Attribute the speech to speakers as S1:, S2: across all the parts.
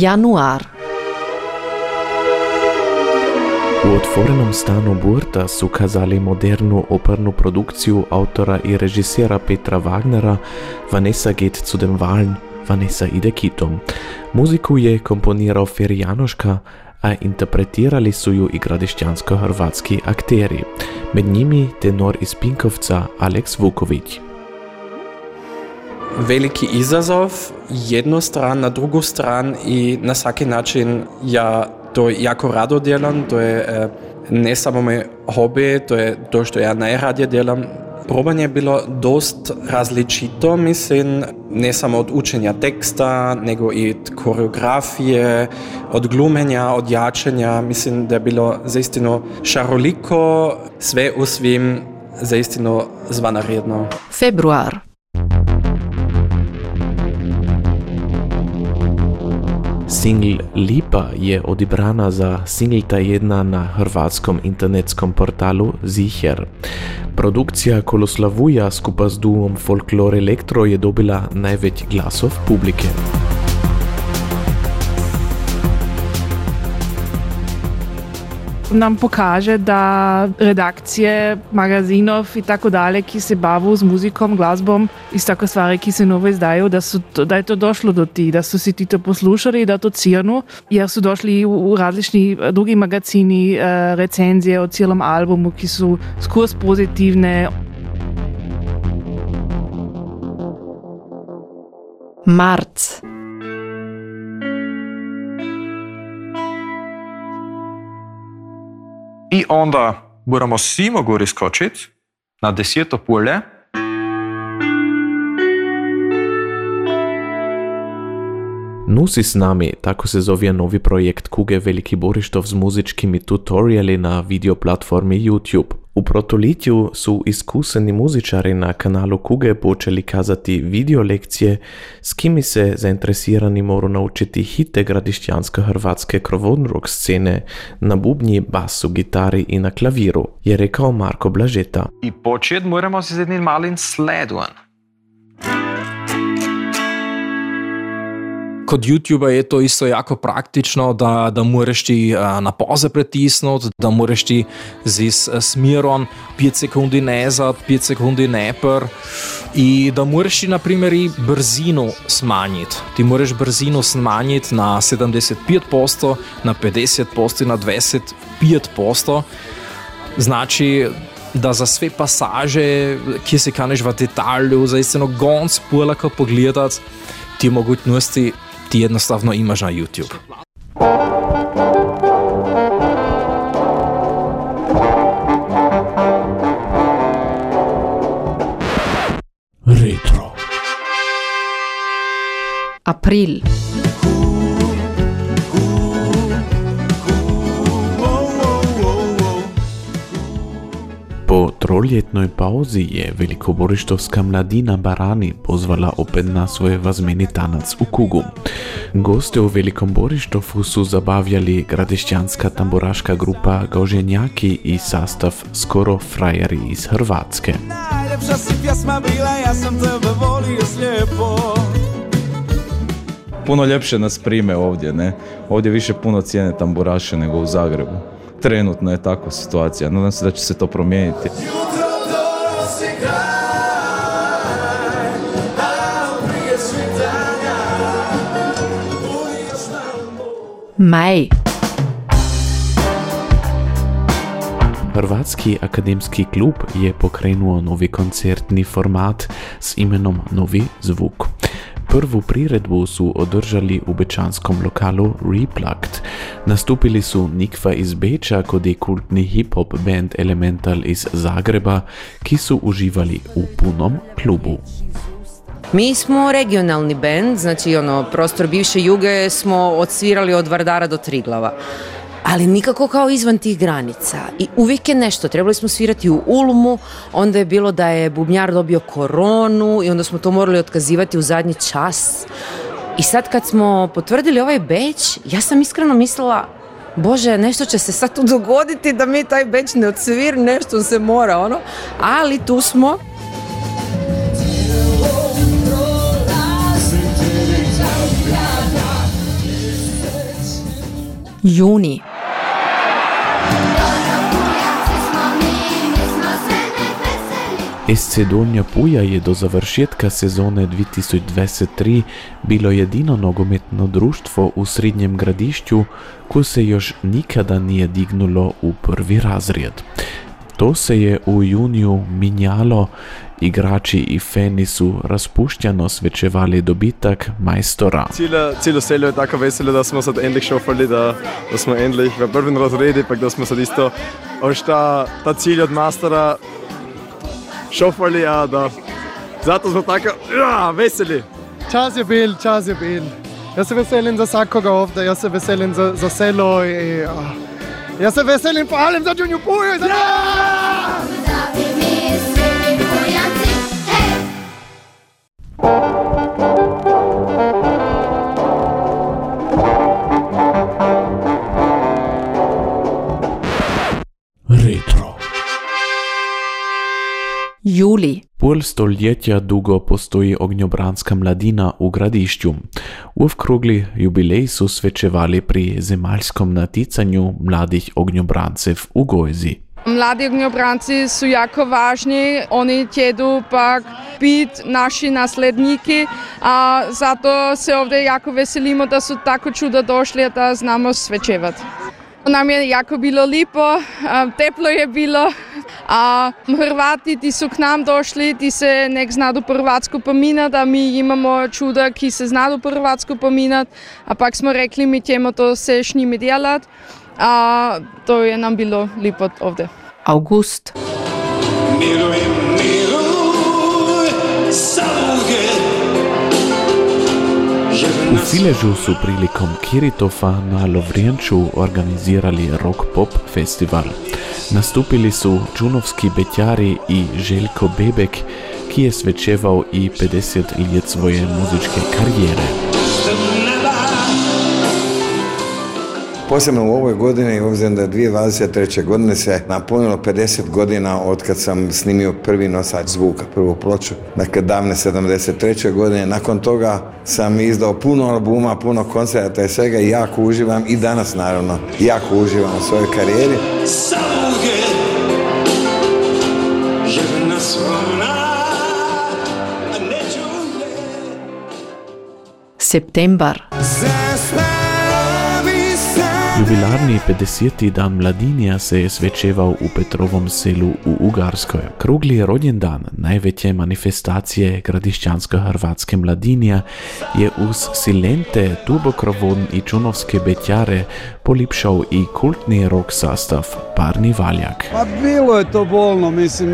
S1: Januar.
S2: U otvorenom stanu Burta su kazali modernu opernu produkciju autora i režisera Petra Wagnera Vanessa geht zu den Wahlen, Vanessa ide kitom. Muziku je komponirao Feri Janoška, a interpretirali su ju i gradišćansko-hrvatski akteri, med njimi tenor iz Pinkovca Alex Vuković.
S3: Veliki izazov, jednu stran, na drugu stran i na svaki način ja to jako rado djelam, to je e, ne samo moj hobi, to je to što ja najradije djelam. Probanje je bilo dost različito, mislim, ne samo od učenja teksta, nego i od koreografije, od glumenja, od jačanja. Mislim da je bilo zaistino šaroliko, sve u svim zaistino zvanaredno.
S1: Februar.
S2: Single Lipa je odibrana za singlta jedna na hrvatskom internetskom portalu Zicher. Produkcija Koloslavuja skupaj z duom Folklore Elektro je dobila največ glasov publike.
S4: Nam pokaže, da redakcije magazinov in tako dalje, ki se bavijo z muzikom, glasbom in tako stvari, ki se novo izdajo, da, da je to došlo do ti, da so si ti to poslušali, da to cenijo, jer so došli v, v različni drugi magazini uh, recenzije o celem albumu, ki so skozi pozitivne.
S1: Marc.
S5: I onda moramo svi moguri skočiti na deseto polje.
S2: Nusi s nami, tako se zove novi projekt Kuge Veliki Borištov z muzičkimi tutoriali na videoplatformi YouTube. V protolitju su iskuseni muzičari na kanalu Kuge počeli kazati video lekcije, s kimi se zainteresirani moru naučiti hite gradišćansko-hrvatske krovodnrok scene na bubnji, basu, gitari i na klaviru, je rekao Marko Blažeta.
S5: I počet moramo se z jednim malim sledom.
S6: Kot YouTuber je to isto jako praktično, da, da moraš ti na poze pritisniti, da moraš ti z smerom 5 sekundi nazad, 5 sekundi napr. In da moraš ti, na primer, brzino smanjiti. Ti moraš brzino smanjiti na 75%, na 50%, na 25%. Znači, da za sve pasaže, ki si kaneš v detalju, za istino gonc polaka pogledati, ti mogućnosti ti jednostavno imaš na YouTube.
S2: Retro.
S1: April.
S2: Po troljetnoj pauzi je velikoborištovska mladina Barani pozvala opet na svoj vazmeni tanac v Kugu. Goste v Velikom Borištovu su zabavljali gradišćanska tamburaška grupa Gauženjaki i sastav Skoro frajeri iz Hrvatske.
S7: Najljepša si pjesma bila, ja sam tebe volio slijepo.
S8: puno ljepše nas prime ovdje, ne? Ovdje više puno cijene tamburaše nego u Zagrebu. Trenutno je takva situacija, nadam se da će se to promijeniti.
S1: Maj.
S2: Hrvatski akademski klub je pokrenuo novi koncertni format s imenom Novi zvuk. Prvu priredbu su održali u bečanskom lokalu Replugged. Nastupili su Nikva iz Beča kod i kultni hip-hop band Elemental iz Zagreba, ki su uživali u punom klubu.
S9: Mi smo regionalni bend, znači ono, prostor bivše juge smo odsvirali od Vardara do Triglava. Ali nikako kao izvan tih granica. I uvijek je nešto, trebali smo svirati u Ulmu, onda je bilo da je bubnjar dobio koronu i onda smo to morali otkazivati u zadnji čas. I sad kad smo potvrdili ovaj Beć, ja sam iskreno mislila, Bože, nešto će se sad tu dogoditi da mi taj Beć ne odsvir, nešto se mora, ono. Ali tu smo,
S1: Juni.
S2: SC Donja Puja je do završetka sezone 2023 bilo jedino nogometno društvo u srednjem gradišću koje se još nikada nije dignulo u prvi razred. To se je u juniju minjalo, igrači i fani su raspušćano svečevali dobitak majstora.
S10: Cilj, cilj vselja je tako veselo, da smo sad endlich šofali, da, da smo endlich v prvem razredu, pa da smo sad isto još ta, ta cilj od mastera šofali, a da zato smo tako ja, veseli.
S11: Čas je bil, čas je bil. Jaz se veselim za vsakoga ovdje, jaz se veselim za, za selo i a, jaz se veselim palim za Đunju Puju i za
S2: Retro.
S1: Juli.
S2: Pol stoljetja dolgo postoji ognjobranska mladina v gradišču. V okrogli jubilej so svečevali pri zemaljskom naticanju mladih ognjobrancev v Gojzi.
S12: Mladi ognjobranci su jako važni, oni tjedu pak biti naši nasledniki, a zato se ovdje jako veselimo da su tako čudo došli da znamo svečevati. Nam je jako bilo lipo, a, teplo je bilo, a Hrvati ti su k nam došli, ti se nek znadu po hrvatsku pominat, a mi imamo čuda ki se znadu po hrvatsku pominat, a pak smo rekli mi ćemo to se s njimi djelat, a to je nam bilo lipo ovdje.
S1: August.
S2: V Filežu su prilikom Kiritofa na Lovrijenču organizirali rock pop festival. Nastupili su Džunovski Betjari i Željko Bebek, ki je svečeval i 50 let svoje muzičke karijere.
S13: Posebno u ovoj godini, obzirom da je 2023. godine se napunilo 50 godina od kad sam snimio prvi nosač zvuka, prvu ploču, dakle davne 73. godine. Nakon toga sam izdao puno albuma, puno koncerta i svega i jako uživam i danas naravno jako uživam u svojoj karijeri.
S1: September.
S2: Jubilarni 50. dan mladinja se je svečeval v Petrovom selu v Ugarskoj. Krugli rođendan največje manifestacije gradiščansko-hrvatske mladinja je uz silente, turbokrovon i čunovske betjare polipšal i kultni rock sastav Parni Valjak.
S14: Pa bilo je to bolno, mislim,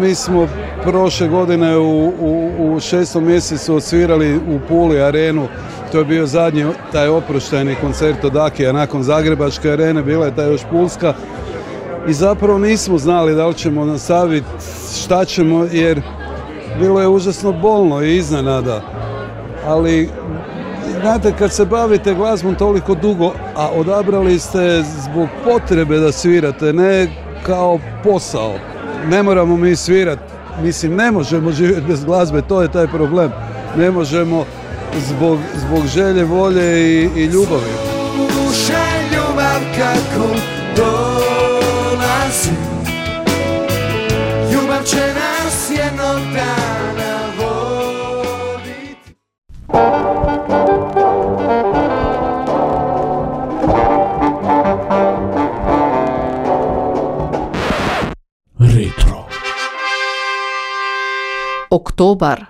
S14: mi smo prošle godine u, u, u šestom mjesecu osvirali u Puli arenu, to je bio zadnji taj oproštajni koncert od Akija. Nakon Zagrebačke arene, bila je ta još Pulska. I zapravo nismo znali da li ćemo nastaviti, šta ćemo, jer bilo je užasno bolno i iznenada, ali znate kad se bavite glazbom toliko dugo, a odabrali ste zbog potrebe da svirate, ne kao posao. Ne moramo mi svirati, mislim ne možemo živjeti bez glazbe, to je taj problem. Ne možemo zbog, zbog želje, volje i, i ljubavi.
S7: Slušaj ljubav kako dolazi Ljubav će nas jednog dana
S1: Oktober.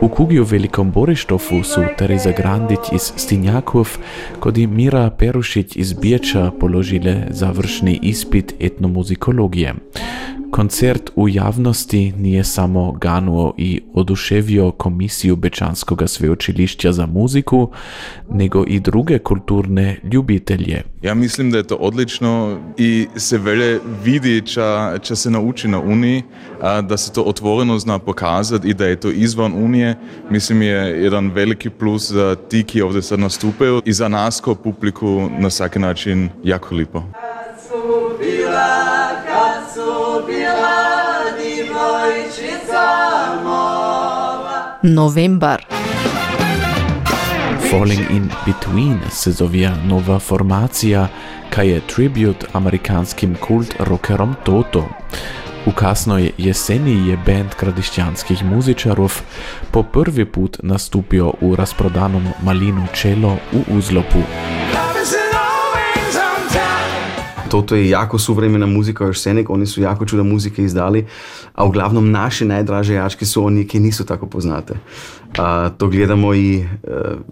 S2: U Kugiju Velikom Borištofu su Tereza Grandić iz Stinjakov kod i Mira Perušić iz Biječa položile završni ispit etnomuzikologije. Koncert u javnosti nije samo ganuo i oduševio komisiju Bečanskog sveučilišća za muziku, nego i druge kulturne ljubitelje.
S15: Ja mislim da je to odlično i se velje vidi ča, ča se nauči na Uniji, a, da se to otvoreno zna pokazati i da je to izvan Unije, mislim je jedan veliki plus za ti ki ovdje sad nastupaju i za nas kao publiku na svaki način jako lipo.
S1: November.
S2: Falling in Between se zovia nova formacija, kaj je tribut amerikanskim kult rockerom Toto. U kasnoj jeseni je band kradišćanskih muzičarov po prvi put nastupio u rasprodanom Malinu Čelo u Uzlopu.
S16: Toto je jako suvremena muzika, još Senek, oni su jako čuda muzike izdali, a uglavnom naše najdraže jačke su oni ki nisu tako poznate. A, to gledamo i e,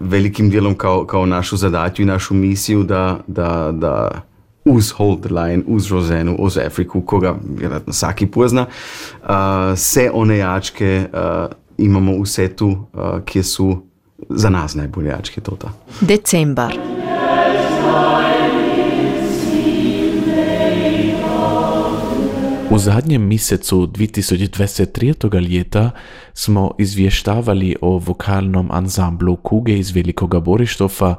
S16: velikim dijelom kao, kao našu zadatju i našu misiju da, da, da uz Hold the Line, uz Rosenu, uz Afriku, koga vjerojatno svaki pozna, a, se one jačke a, imamo u setu a, kje su za nas najbolje jačke tota.
S1: Decembar.
S2: U zadnjem mjesecu 2023. ljeta smo izvještavali o vokalnom ansamblu Kuge iz Velikoga Borištofa,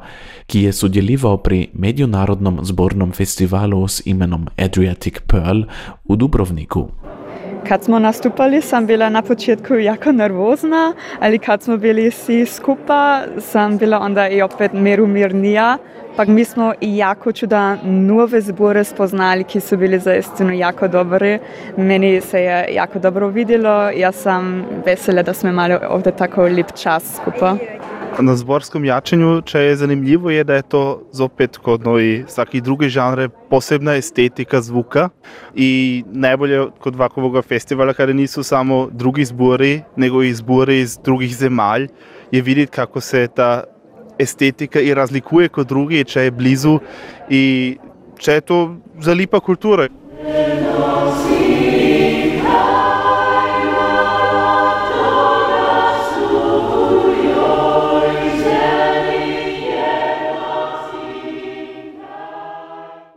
S2: ki je sudjelovao pri Međunarodnom zbornom festivalu s imenom Adriatic Pearl u Dubrovniku.
S17: Kad smo nastupali sam bila na početku jako nervozna, ali kad smo bili svi skupa sam bila onda i opet miru mirnija. Pak mi smo jako čuda nove zbore spoznali, ki su bili zaistinu jako dobri. Meni se je jako dobro vidjelo. Ja sam vesela da smo imali ovdje tako lep čas skupa.
S18: Na zborskom jačanju, če je zanimivo, je, da je to zopet kot no i vsaki drugi žanr, posebna estetika zvuka. I najbolje kod ovakvog festivala, kada nisu samo drugi zbori, nego i zbori iz drugih zemalj, je vidjeti kako se ta estetika i razlikuje kod drugi, če je blizu i če je to zalipa kultura.